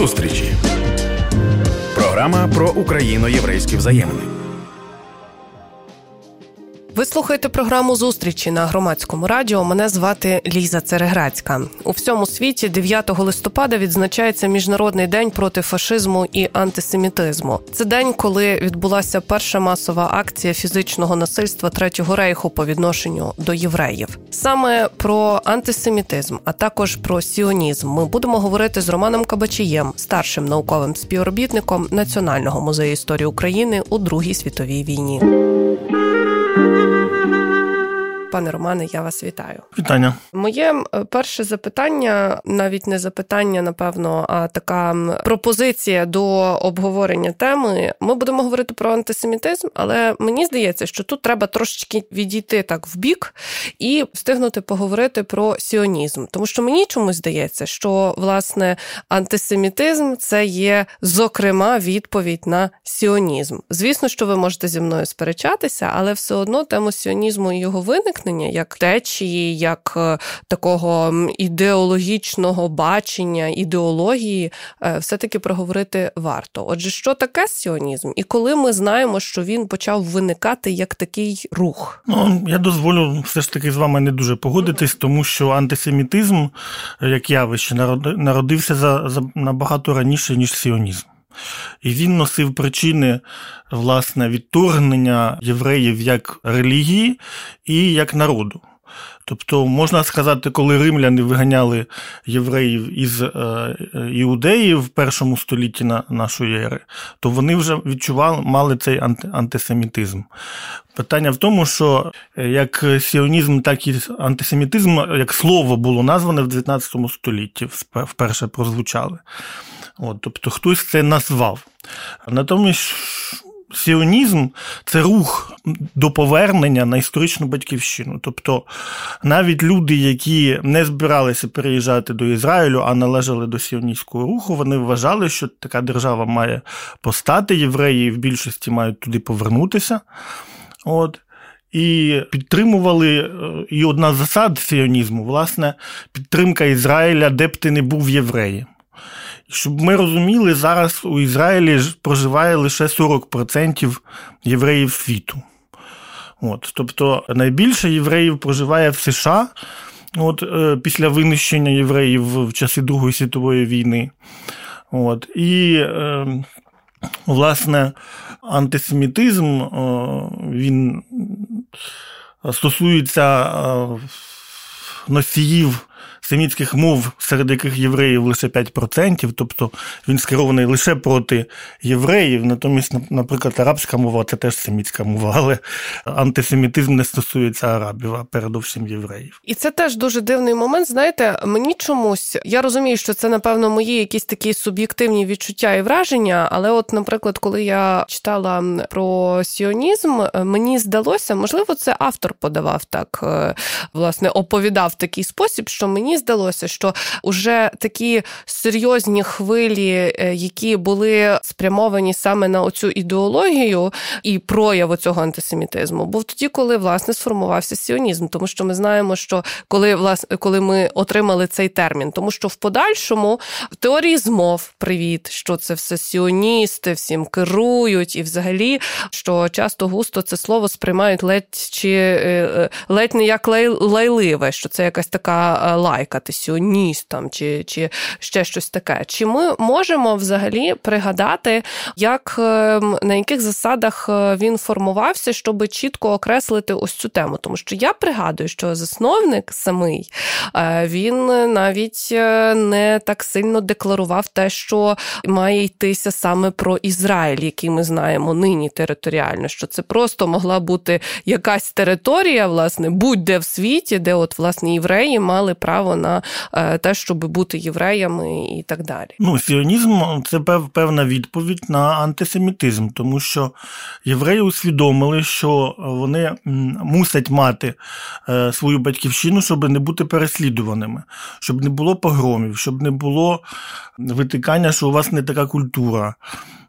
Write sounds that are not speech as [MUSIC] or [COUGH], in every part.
Зустрічі. Програма про україно-єврейські взаємини. Ви слухаєте програму зустрічі на громадському радіо. Мене звати Ліза Цереграцька. У всьому світі 9 листопада відзначається міжнародний день проти фашизму і антисемітизму. Це день, коли відбулася перша масова акція фізичного насильства третього рейху по відношенню до євреїв. Саме про антисемітизм, а також про сіонізм, ми будемо говорити з Романом Кабачієм, старшим науковим співробітником Національного музею історії України у Другій світовій війні. Пане Романе, я вас вітаю. Вітання. Моє перше запитання, навіть не запитання, напевно, а така пропозиція до обговорення теми. Ми будемо говорити про антисемітизм, але мені здається, що тут треба трошечки відійти так в бік і встигнути поговорити про сіонізм. Тому що мені чомусь здається, що власне антисемітизм це є зокрема відповідь на сіонізм. Звісно, що ви можете зі мною сперечатися, але все одно тему сіонізму і його виник виникнення, як течії, як е, такого ідеологічного бачення, ідеології, е, все-таки проговорити варто. Отже, що таке сіонізм, і коли ми знаємо, що він почав виникати як такий рух? Ну я дозволю все ж таки з вами не дуже погодитись, тому що антисемітизм, як явище, народився за, за набагато раніше ніж сіонізм. І він носив причини власне відторгнення євреїв як релігії і як народу. Тобто, можна сказати, коли римляни виганяли євреїв із е, іудеї в першому столітті нашої ери, то вони вже відчували мали цей антисемітизм. Питання в тому, що як сіонізм, так і антисемітизм, як слово було назване в 19 столітті, вперше прозвучали. От, Тобто хтось це назвав. Натомість сіонізм це рух до повернення на історичну батьківщину. Тобто навіть люди, які не збиралися переїжджати до Ізраїлю, а належали до сіоністського руху, вони вважали, що така держава має постати, євреї в більшості мають туди повернутися. От. І підтримували е, і одна з засад сіонізму, власне, підтримка Ізраїля, де б ти не був євреєм. Щоб ми розуміли, зараз у Ізраїлі проживає лише 40% євреїв світу. От, Тобто найбільше євреїв проживає в США от, е, після винищення євреїв в часи Другої світової війни. От, І, е, власне, антисемітизм він стосується носіїв семітських мов, серед яких євреїв лише 5%, тобто він скерований лише проти євреїв. Натомість, наприклад, арабська мова це теж семітська мова, [LAUGHS] але антисемітизм не стосується арабів, а передовсім євреїв. І це теж дуже дивний момент. Знаєте, мені чомусь я розумію, що це напевно мої якісь такі суб'єктивні відчуття і враження. Але, от, наприклад, коли я читала про сіонізм, мені здалося, можливо, це автор подавав так, е, власне, оповідав такий спосіб, що мені здалося, що вже такі серйозні хвилі, е, які були спрямовані саме на оцю ідеологію і прояв цього антисемітизму, був тоді, коли власне сформувався сіонізм, тому що ми знаємо, що коли власне коли ми отримали цей термін, тому що в подальшому в теорії змов привіт, що це все сіоністи, всім керують, і взагалі, що часто густо це слово сприймають ледь чи е, е, ледь не як лайливе, що це якась така лайка ти сіоніст там, чи чи ще щось таке. Чи ми можемо взагалі пригадати, як ем, на яких засадах е, він формувався, щоб чітко окреслити ось цю тему? Тому що я пригадую, що засновник самий е, він навіть е, не так сильно декларував те, що має йтися саме про Ізраїль, який ми знаємо нині територіально, що це просто могла бути якась територія, власне, будь-де в світі, де от власне євреї мали право на е, те, щоб бути євреями і так далі. Ну, сіонізм це певна відповідь на антисемітизм, тому що євреї усвідомили, що вони мусять мати е, свою батьківщину, щоб не бути переслідуваними, щоб не було погромів, щоб не було витикання, що у вас не така культура.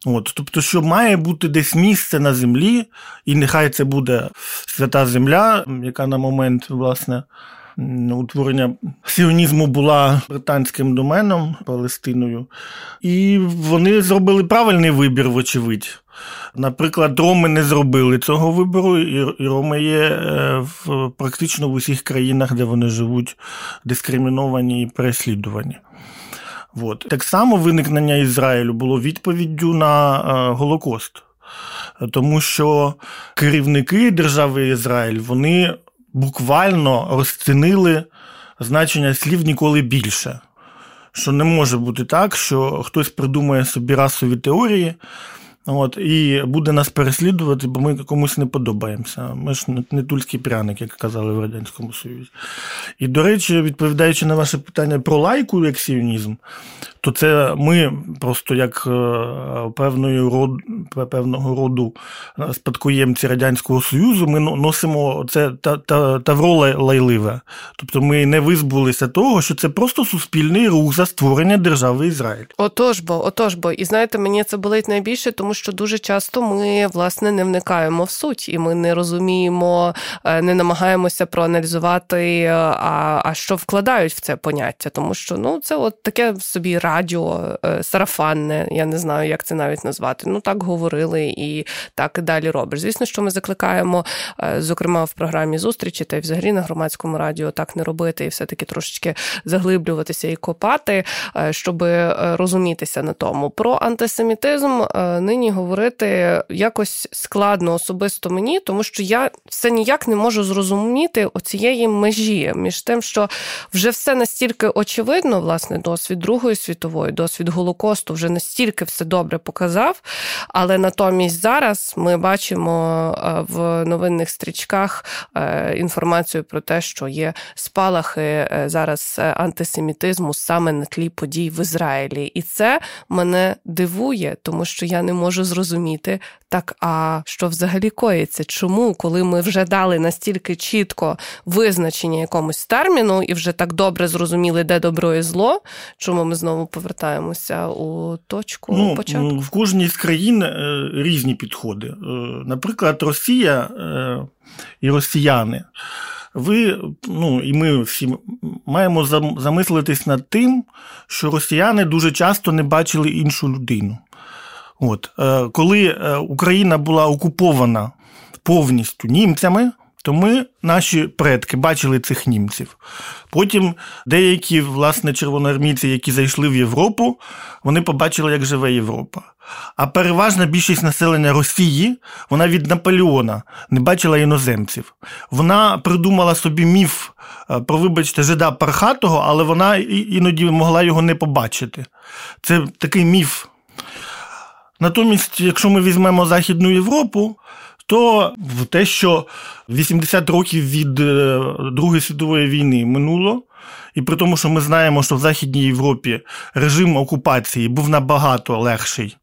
От, Тобто, що має бути десь місце на землі, і нехай це буде свята земля, яка на момент, власне утворення сіонізму була британським доменом Палестиною, і вони зробили правильний вибір, вочевидь. Наприклад, роми не зробили цього вибору, і роми є е, в практично в усіх країнах, де вони живуть, дискриміновані і переслідувані. От. Так само виникнення Ізраїлю було відповіддю на е, Голокост, тому що керівники держави Ізраїль вони буквально розцінили значення слів ніколи більше. Що не може бути так, що хтось придумає собі расові теорії. От, І буде нас переслідувати, бо ми комусь не подобаємося. Ми ж не тульський пряник, як казали в Радянському Союзі. І, до речі, відповідаючи на ваше питання про лайку як сіонізм, то це ми просто як е, певної род, певного роду спадкоємці Радянського Союзу, ми носимо це та, та, тавро лайливе. Тобто ми не визбулися того, що це просто суспільний рух за створення держави Ізраїль. Отож бо, отож бо. І знаєте, мені це болить найбільше, тому що дуже часто ми власне не вникаємо в суть, і ми не розуміємо, е, не намагаємося проаналізувати, е, а, а що вкладають в це поняття, тому що ну це от таке собі радіо, е, сарафанне, я не знаю, як це навіть назвати. Ну так говорили і так і далі робиш. Звісно, що ми закликаємо, зокрема в програмі зустрічі та й взагалі на громадському радіо так не робити, і все-таки трошечки заглиблюватися і копати, щоб розумітися на тому. Про антисемітизм нині говорити якось складно особисто мені, тому що я все ніяк не можу зрозуміти оцієї межі між тим, що вже все настільки очевидно, власне, досвід Другої світової, досвід Голокосту вже настільки все добре показав. Але натомість зараз ми бачимо е, в новинних стрічках е, інформацію про те, що є спалахи е, зараз антисемітизму саме на тлі подій в Ізраїлі, і це мене дивує, тому що я не можу зрозуміти, так а що взагалі коїться? Чому, коли ми вже дали настільки чітко визначення якомусь терміну і вже так добре зрозуміли, де добро і зло, чому ми знову повертаємося у точку ну, початку? В кожній з країн е, різні підходи. Е, наприклад, Росія е, і росіяни. Ви, ну і ми всі маємо замислитись над тим, що росіяни дуже часто не бачили іншу людину. От, е, Коли е, Україна була окупована повністю німцями, то ми, наші предки, бачили цих німців. Потім деякі, власне, червоноармійці, які зайшли в Європу, вони побачили, як живе Європа. А переважна більшість населення Росії, вона від Наполеона не бачила іноземців. Вона придумала собі міф е, про, вибачте, жида Пархатого, але вона іноді могла його не побачити. Це такий міф. Натомість, якщо ми візьмемо Західну Європу, то те, що 80 років від е, Другої світової війни минуло, і при тому, що ми знаємо, що в Західній Європі режим окупації був набагато легший,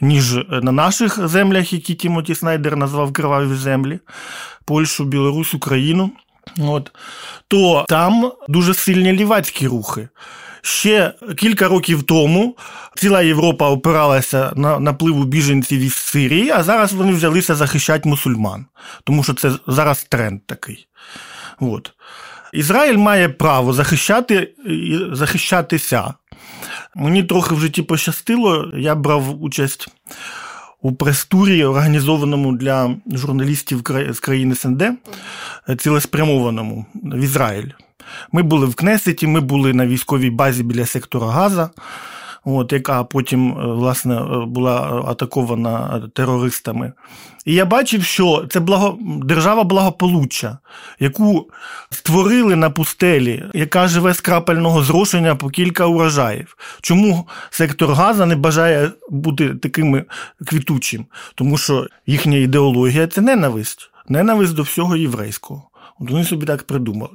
ніж на наших землях, які Тімоті Снайдер назвав криваві землі, Польщу, Білорусь, Україну. От, То там дуже сильні лівацькі рухи. Ще кілька років тому ціла Європа опиралася на напливу біженців із Сирії, а зараз вони взялися захищати мусульман, тому що це зараз тренд такий. От. Ізраїль має право захищати, захищатися. Мені трохи в житті пощастило, я брав участь у прес-турі, організованому для журналістів з країни СНД, цілеспрямованому в Ізраїль. Ми були в Кнесеті, ми були на військовій базі біля сектора Газа, от, яка потім е, власне, е, була атакована терористами. І я бачив, що це благо... держава благополуччя, яку створили на пустелі, яка живе з крапельного зрошення по кілька урожаїв. Чому сектор Газа не бажає бути таким квітучим? Тому що їхня ідеологія це ненависть, ненависть до всього єврейського. От Вони собі так придумали.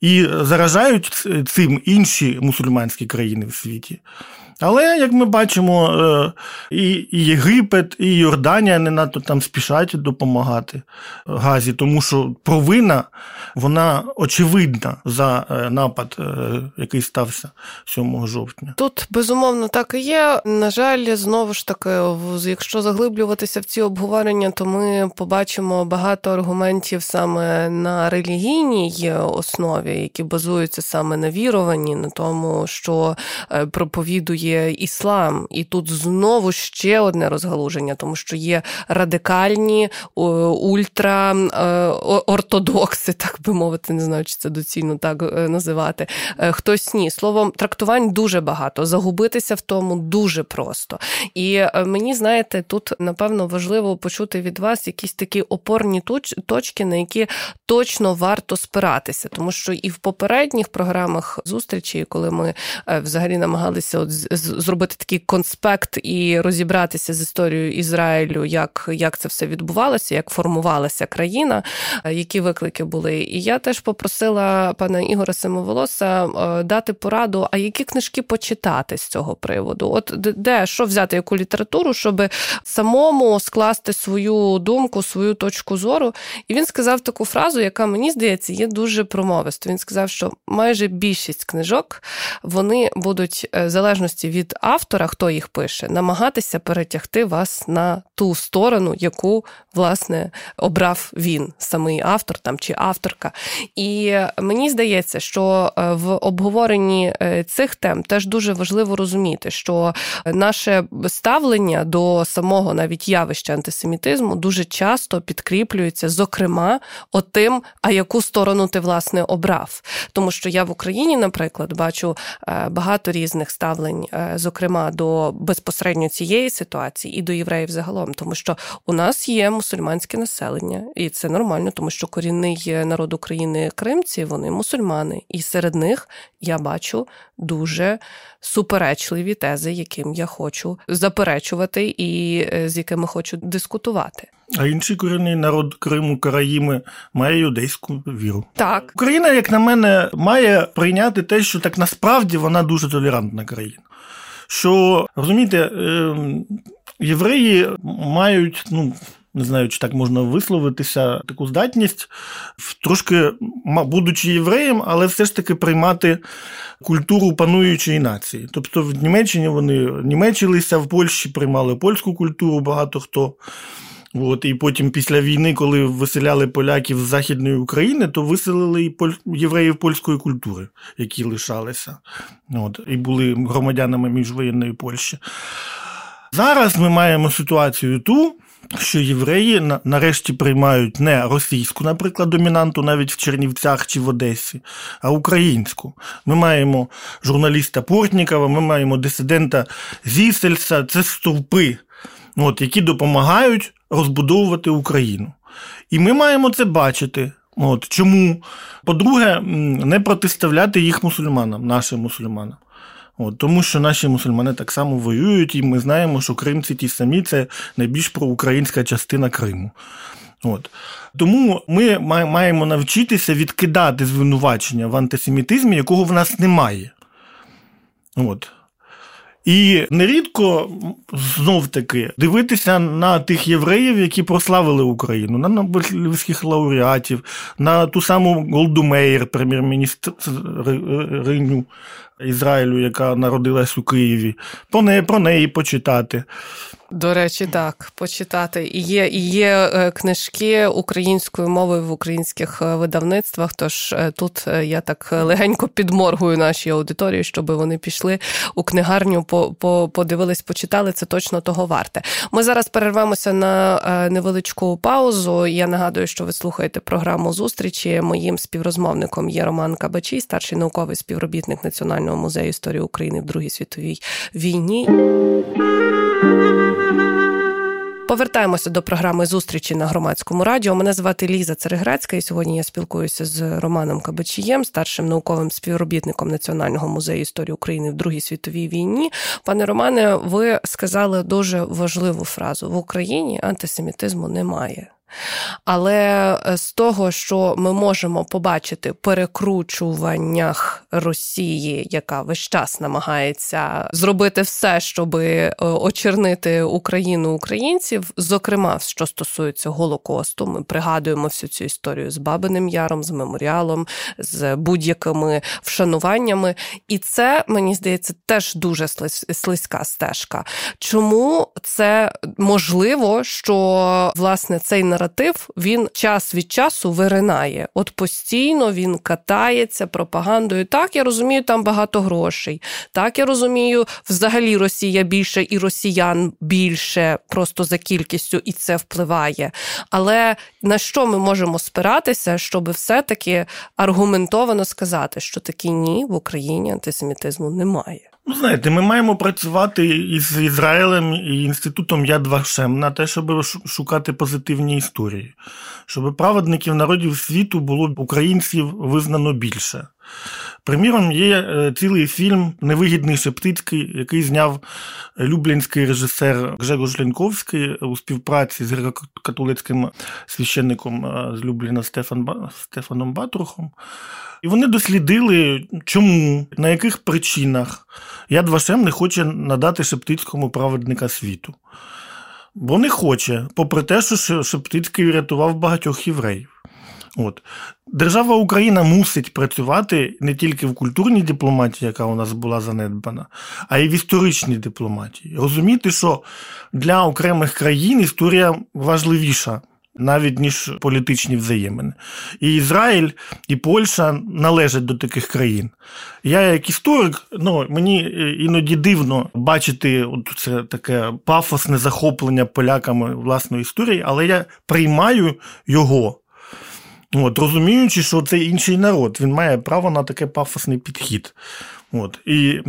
І заражають цим інші мусульманські країни в світі. Але, як ми бачимо, е, і Єгипет, і Йорданія не надто там спішать допомагати Газі, тому що провина вона очевидна за е, напад, е, який стався 7 жовтня. Тут безумовно так і є. На жаль, знову ж таки, якщо заглиблюватися в ці обговорення, то ми побачимо багато аргументів саме на релігійній основі, які базуються саме на віруванні, на тому, що проповідує іслам, і тут знову ще одне розгалуження, тому що є радикальні ультраортодокси, так би мовити, не знаю, чи це доцільно так е, називати. Е, хтось ні. Словом, трактувань дуже багато. Загубитися в тому дуже просто. І е, мені, знаєте, тут напевно важливо почути від вас якісь такі опорні точки, на які точно варто спиратися, тому що і в попередніх програмах зустрічі, коли ми взагалі намагалися от зробити такий конспект і розібратися з історією Ізраїлю, як як це все відбувалося, як формувалася країна, е, які виклики були. І я теж попросила пана Ігора Семоволоса е, дати пораду, а які книжки почитати з цього приводу? От де що взяти яку літературу, щоб самому скласти свою думку, свою точку зору. І він сказав таку фразу, яка мені здається є дуже промовисто. Він сказав, що майже більшість книжок вони будуть е, в залежності від автора, хто їх пише, намагатися перетягти вас на ту сторону, яку власне обрав він, самий автор там чи авторка. І мені здається, що е, в обговоренні е, цих тем теж дуже важливо розуміти, що наше ставлення до самого навіть явища антисемітизму дуже часто підкріплюється, зокрема, отим, а яку сторону ти власне обрав. Тому що я в Україні, наприклад, бачу е, багато різних ставлень, зокрема до безпосередньо цієї ситуації і до євреїв загалом, тому що у нас є мусульманське населення, і це нормально, тому що корінний народ України кримці, вони мусульмани, і серед них я бачу дуже суперечливі тези, яким я хочу заперечувати, і е, з якими хочу дискутувати. А інший корінний народ Криму, Караїми, має юдейську віру. Так Україна, як на мене, має прийняти те, що так насправді вона дуже толерантна країна що розумієте, ем, євреї мають, ну. Не знаю, чи так можна висловитися, таку здатність, трошки, будучи євреєм, але все ж таки приймати культуру пануючої нації. Тобто в Німеччині вони німечилися, в Польщі приймали польську культуру багато хто. От, І потім після війни, коли виселяли поляків з Західної України, то виселили і поль... євреїв польської культури, які лишалися, От, і були громадянами міжвоєнної Польщі. Зараз ми маємо ситуацію ту, що євреї нарешті приймають не російську, наприклад, домінанту навіть в Чернівцях чи в Одесі, а українську. Ми маємо журналіста Портнікова, ми маємо дисидента Зісельса, це стовпи, от, які допомагають розбудовувати Україну. І ми маємо це бачити. От Чому? По-друге, не протиставляти їх мусульманам, нашим мусульманам. От, Тому що наші мусульмани так само воюють, і ми знаємо, що кримці ті самі це найбільш проукраїнська частина Криму. От. Тому ми маємо навчитися відкидати звинувачення в антисемітизмі, якого в нас немає. От. І нерідко знов таки дивитися на тих євреїв, які прославили Україну, на Нобелівських лауреатів, на ту саму Голдумейр, прем'єр-міністр Риню Ізраїлю, яка народилась у Києві, про неї, про неї почитати. До речі, так, почитати. І є і є е, книжки українською мовою в українських е, видавництвах. Тож е, тут я так легенько підморгую нашій аудиторії, щоб вони пішли у книгарню, по, по, подивились, почитали. Це точно того варте. Ми зараз перервемося на невеличку паузу. Я нагадую, що ви слухаєте програму зустрічі. Моїм співрозмовником є Роман Кабачій, старший науковий співробітник Національного музею історії України в Другій світовій війні. Повертаємося до програми зустрічі на громадському радіо. Мене звати Ліза Цереграцька, і сьогодні я спілкуюся з Романом Кабачієм, старшим науковим співробітником Національного музею історії України в Другій світовій війні. Пане Романе, ви сказали дуже важливу фразу: в Україні антисемітизму немає. Але з того, що ми можемо побачити перекручуваннях Росії, яка весь час намагається зробити все, щоб е, очернити Україну українців, зокрема, що стосується Голокосту, ми пригадуємо всю цю історію з Бабиним Яром, з меморіалом, з будь-якими вшануваннями. І це мені здається теж дуже слизька стежка. Чому це можливо, що власне цей наратив він час від часу виринає. От постійно він катається пропагандою. Так, я розумію, там багато грошей. Так, я розумію, взагалі Росія більше і росіян більше просто за кількістю, і це впливає. Але на що ми можемо спиратися, щоб все-таки аргументовано сказати, що таки ні в Україні антисемітизму немає? Ну, знаєте, ми маємо працювати із Ізраїлем і інститутом Яд Вашем на те, щоб шукати позитивні історії, щоб праведників народів світу було українців визнано більше. Приміром, є е, цілий фільм Невигідний Шептицький, який зняв люблінський режисер Гжегош Ленковський у співпраці з греко-католицьким священником е, з Любліна Стефаном Батрухом. І вони дослідили, чому, на яких причинах Яд Вашем не хоче надати Шептицькому праведника світу. Бо не хоче, попри те, що Шептицький врятував багатьох євреїв. От. Держава Україна мусить працювати не тільки в культурній дипломатії, яка у нас була занедбана, а й в історичній дипломатії. Розуміти, що для окремих країн історія важливіша. Навіть ніж політичні взаємини. І Ізраїль і Польща належать до таких країн. Я, як історик, ну мені іноді дивно бачити от це таке пафосне захоплення поляками власної історії, але я приймаю його. От, Розуміючи, що це інший народ, він має право на таке пафосний підхід. От, І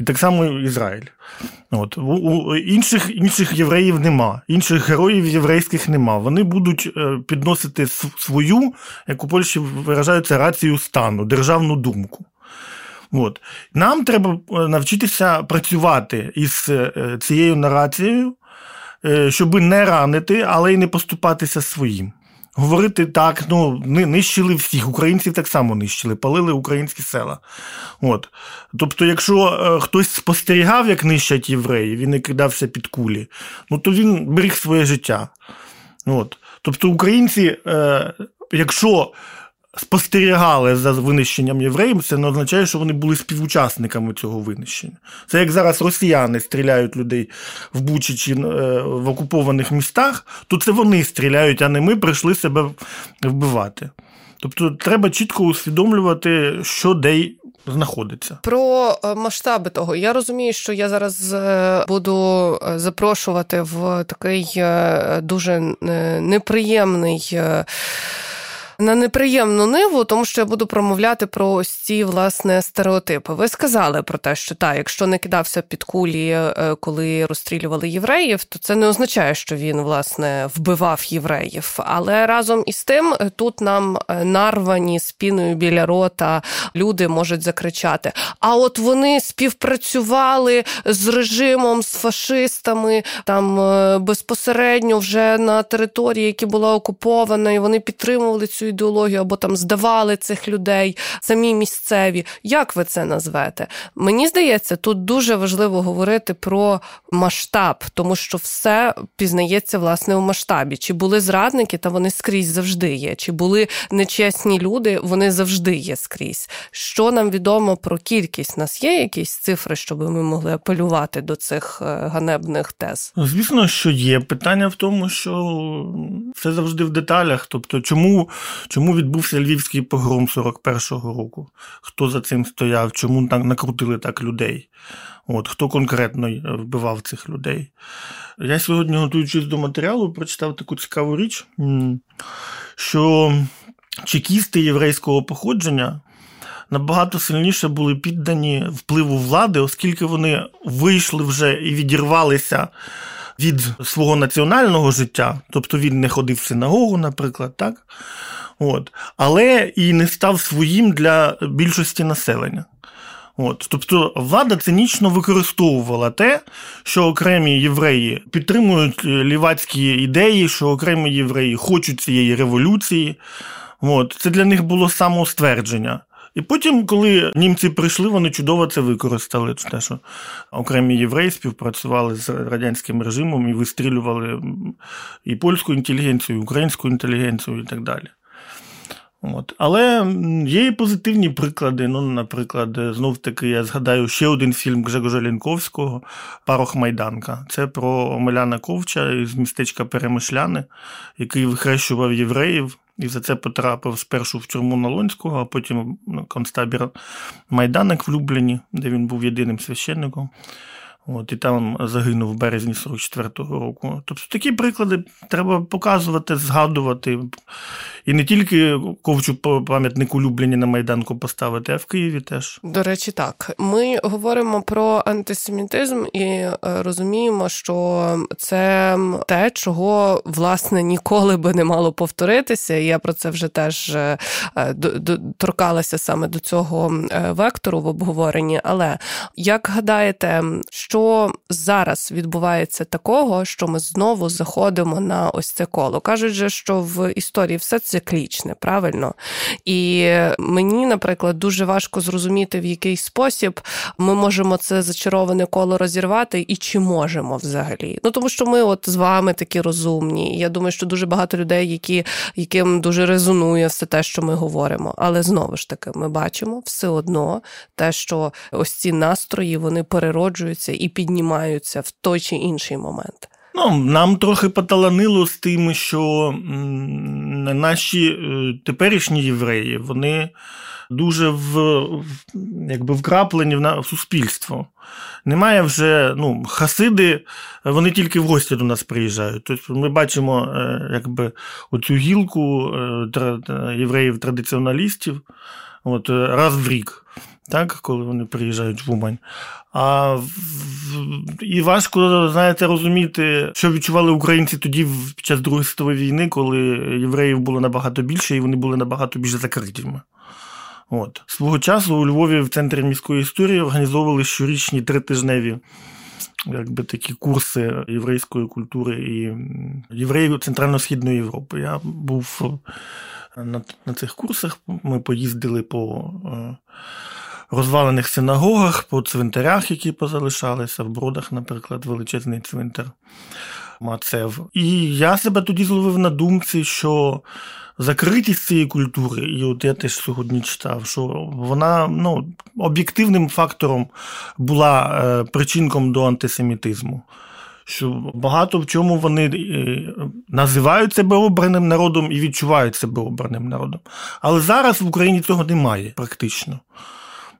і так само Ізраїль. От, у, у Інших інших євреїв нема, інших героїв єврейських нема. Вони будуть е, підносити свою, як у Польщі виражаються, рацію стану, державну думку. От. Нам треба е, навчитися працювати із е, цією нарацією, щоб не ранити, але й не поступатися своїм говорити так, ну нищили всіх, українців так само нищили, палили українські села. От. Тобто, якщо е, хтось спостерігав, як нищать євреїв, він не кидався під кулі, ну то він беріг своє життя. От. Тобто, українці, е, якщо спостерігали за винищенням євреїв, це не означає, що вони були співучасниками цього винищення. Це як зараз росіяни стріляють людей в Бучі чи е, в окупованих містах, то це вони стріляють, а не ми прийшли себе вбивати. Тобто треба чітко усвідомлювати, що де знаходиться. Про е, масштаби того. Я розумію, що я зараз е, буду запрошувати в такий дуже неприємний на неприємну ниву, тому що я буду промовляти про ось ці власне стереотипи. Ви сказали про те, що так, якщо не кидався під кулі, е, коли розстрілювали євреїв, то це не означає, що він власне вбивав євреїв. Але разом із тим е, тут нам е, нарвані спіною біля рота люди можуть закричати: а от вони співпрацювали з режимом, з фашистами там безпосередньо вже на території, яка була окупована, і вони підтримували цю ідеологію або там здавали цих людей, самі місцеві. Як ви це назвете? Мені здається, тут дуже важливо говорити про масштаб, тому що все пізнається власне у масштабі. Чи були зрадники, та вони скрізь завжди є. Чи були нечесні люди, вони завжди є скрізь. Що нам відомо про кількість? У Нас є якісь цифри, щоб ми могли апелювати до цих е, ганебних тез? Звісно, що є питання в тому, що це завжди в деталях. Тобто, чому Чому відбувся львівський погром 41-го року? Хто за цим стояв? Чому накрутили так людей? От, Хто конкретно е, вбивав цих людей? Я сьогодні, готуючись до матеріалу, прочитав таку цікаву річ, що чекісти єврейського походження. Набагато сильніше були піддані впливу влади, оскільки вони вийшли вже і відірвалися від свого національного життя, тобто він не ходив в синагогу, наприклад, так? От. але і не став своїм для більшості населення. От, Тобто влада цинічно використовувала те, що окремі євреї підтримують е, лівацькі ідеї, що окремі євреї хочуть цієї революції. От, Це для них було самоствердження. І потім, коли німці прийшли, вони чудово це використали. Те, що окремі євреї співпрацювали з радянським режимом і вистрілювали і польську інтелігенцію, і українську інтелігенцію, і так далі. От. Але є і позитивні приклади. Ну, Наприклад, знов таки, я згадаю ще один фільм Гжегожа Лінковського Парох Майданка. Це про Омеляна Ковча із містечка Перемишляни, який вихрещував євреїв і за це потрапив спершу в тюрму Налонського, а потім на концтабір Майданок в Любліні, де він був єдиним священником. От, І там загинув в березні 44-го року. Тобто такі приклади треба показувати, згадувати. І не тільки ковчу пам'ятник улюблені на Майданку поставити, а в Києві теж. До речі, так. Ми говоримо про антисемітизм і е, розуміємо, що це те, чого власне ніколи би не мало повторитися. Я про це вже теж е, торкалася саме до цього е, вектору в обговоренні. Але як гадаєте, що зараз відбувається такого, що ми знову заходимо на ось це коло? Кажуть, же, що в історії все циклічне, правильно? І мені, наприклад, дуже важко зрозуміти, в який спосіб ми можемо це зачароване коло розірвати і чи можемо взагалі. Ну тому що ми, от з вами такі розумні. Я думаю, що дуже багато людей, які, яким дуже резонує все те, що ми говоримо. Але знову ж таки, ми бачимо все одно те, що ось ці настрої вони перероджуються і піднімаються в той чи інший момент. Ну, Нам трохи поталанило з тим, що наші е, теперішні євреї, вони дуже в, якби вкраплені в суспільство. Немає вже ну, хасиди, вони тільки в гості до нас приїжджають. Тобто Ми бачимо е, якби, оцю гілку е, євреїв-традиціоналістів от, раз в рік так, коли вони приїжджають в Умань. А І важко, знаєте, розуміти, що відчували українці тоді під час Другої світової війни, коли євреїв було набагато більше, і вони були набагато більш закритими. От. Свого часу у Львові в центрі міської історії організовували щорічні тритижневі якби такі курси єврейської культури і євреїв Центрально-Східної Європи. Я був на на цих курсах, ми поїздили по е, розвалених синагогах, по цвинтарях, які позалишалися, в бродах, наприклад, величезний цвинтар Мацев. І я себе тоді зловив на думці, що закритість цієї культури, і от я теж сьогодні читав, що вона ну, об'єктивним фактором була е, причинком до антисемітизму. Що багато в чому вони е, називають себе обраним народом і відчувають себе обраним народом. Але зараз в Україні цього немає практично.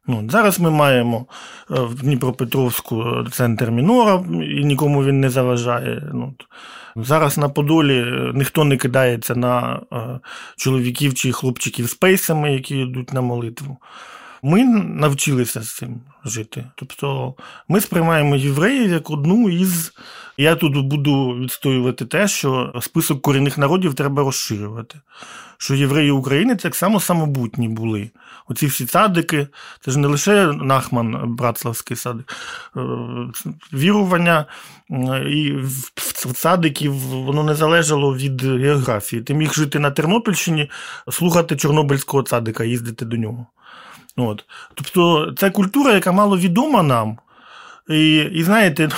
Ну, Зараз ми маємо е, в Дніпропетровську е, центр мінора, і нікому він не заважає. Ну, Зараз на Подолі е, ніхто не кидається на чоловіків чи хлопчиків з пейсами, які йдуть на молитву. Ми навчилися з цим жити. Тобто ми сприймаємо євреїв як одну із. Я тут буду відстоювати те, що список корінних народів треба розширювати. Що євреї України так само самобутні були. Оці всі садики, це ж не лише Нахман, Братславський садик, е, вірування і в садиків воно не залежало від географії. Ти міг жити на Тернопільщині, слухати Чорнобильського садика, їздити до нього. От. Тобто це культура, яка мало відома нам. І, і знаєте,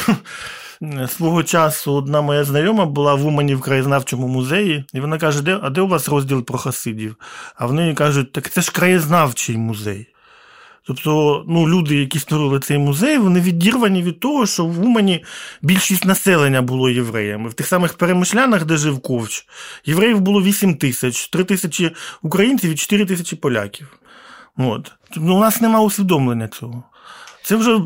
[LAUGHS] свого часу одна моя знайома була в Умані в краєзнавчому музеї, і вона каже, де, а де у вас розділ про хасидів? А вони кажуть, так це ж краєзнавчий музей. Тобто ну, люди, які створили цей музей, вони відірвані від того, що в Умані більшість населення було євреями. В тих самих перемишлянах, де жив Ковч, євреїв було 8 тисяч, 3 тисячі українців і 4 тисячі поляків. От. Ну, У нас немає усвідомлення цього. Це вже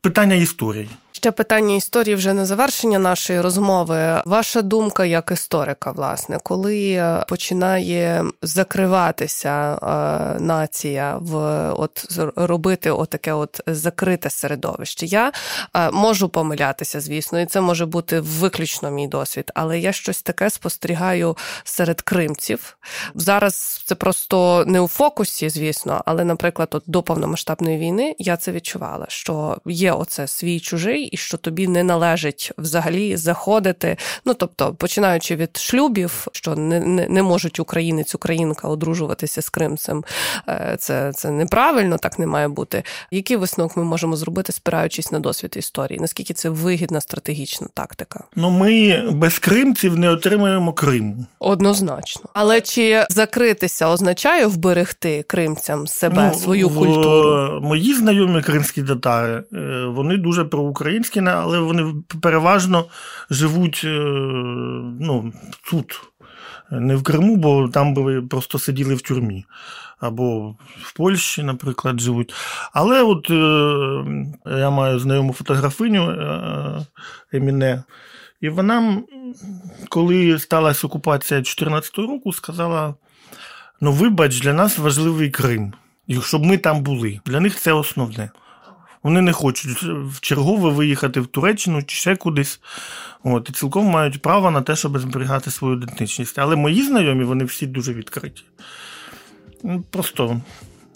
питання історії. Ще питання історії вже на завершення нашої розмови. Ваша думка як історика, власне, коли починає закриватися е, нація в от робити отаке от закрите середовище. Я е, можу помилятися, звісно, і це може бути виключно мій досвід, але я щось таке спостерігаю серед кримців. Зараз це просто не у фокусі, звісно, але, наприклад, от до повномасштабної війни я це відчувала, що є оце свій чужий, і що тобі не належить взагалі заходити. Ну тобто, починаючи від шлюбів, що не не, не можуть українець, українка одружуватися з кримцем, е, це, це неправильно, так не має бути. Який висновок ми можемо зробити, спираючись на досвід історії? Наскільки це вигідна стратегічна тактика? Ну ми без кримців не отримаємо Криму. Однозначно. Але чи закритися означає вберегти кримцям себе, ну, свою культуру? Мої знайомі кримські татари, е, вони дуже проукраїнські, але вони переважно живуть е, ну, тут. Не в Криму, бо там би просто сиділи в тюрмі. Або в Польщі, наприклад, живуть. Але от е, я маю знайому фотографиню е, Еміне, і вона, коли сталася окупація 2014 року, сказала: ну, вибач, для нас важливий Крим, щоб ми там були. Для них це основне. Вони не хочуть в чергове виїхати в Туреччину чи ще кудись. От, І цілком мають право на те, щоб зберігати свою ідентичність. Але мої знайомі, вони всі дуже відкриті. Ну, просто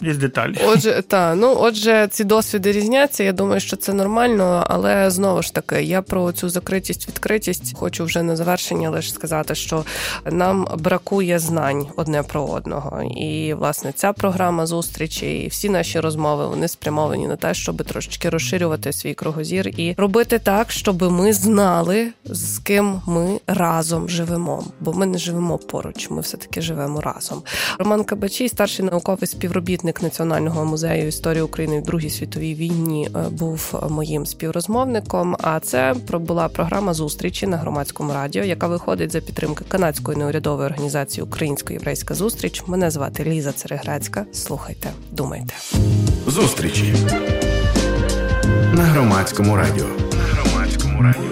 Є деталі. Отже, та ну отже, ці досвіди різняться. Я думаю, що це нормально, але знову ж таки, я про цю закритість, відкритість хочу вже на завершення лише сказати, що нам бракує знань одне про одного. І власне ця програма зустрічі і всі наші розмови вони спрямовані на те, щоб трошечки розширювати свій кругозір і робити так, щоб ми знали, з ким ми разом живемо. Бо ми не живемо поруч, ми все таки живемо разом. Роман Кабачій, старший науковий співробітник керівник Національного музею історії України в Другій світовій війні е, був моїм співрозмовником. А це була програма зустрічі на громадському радіо, яка виходить за підтримки канадської неурядової організації Українсько-єврейська зустріч. Мене звати Ліза Цереграцька. Слухайте, думайте. Зустрічі на громадському радіо. На громадському радіо.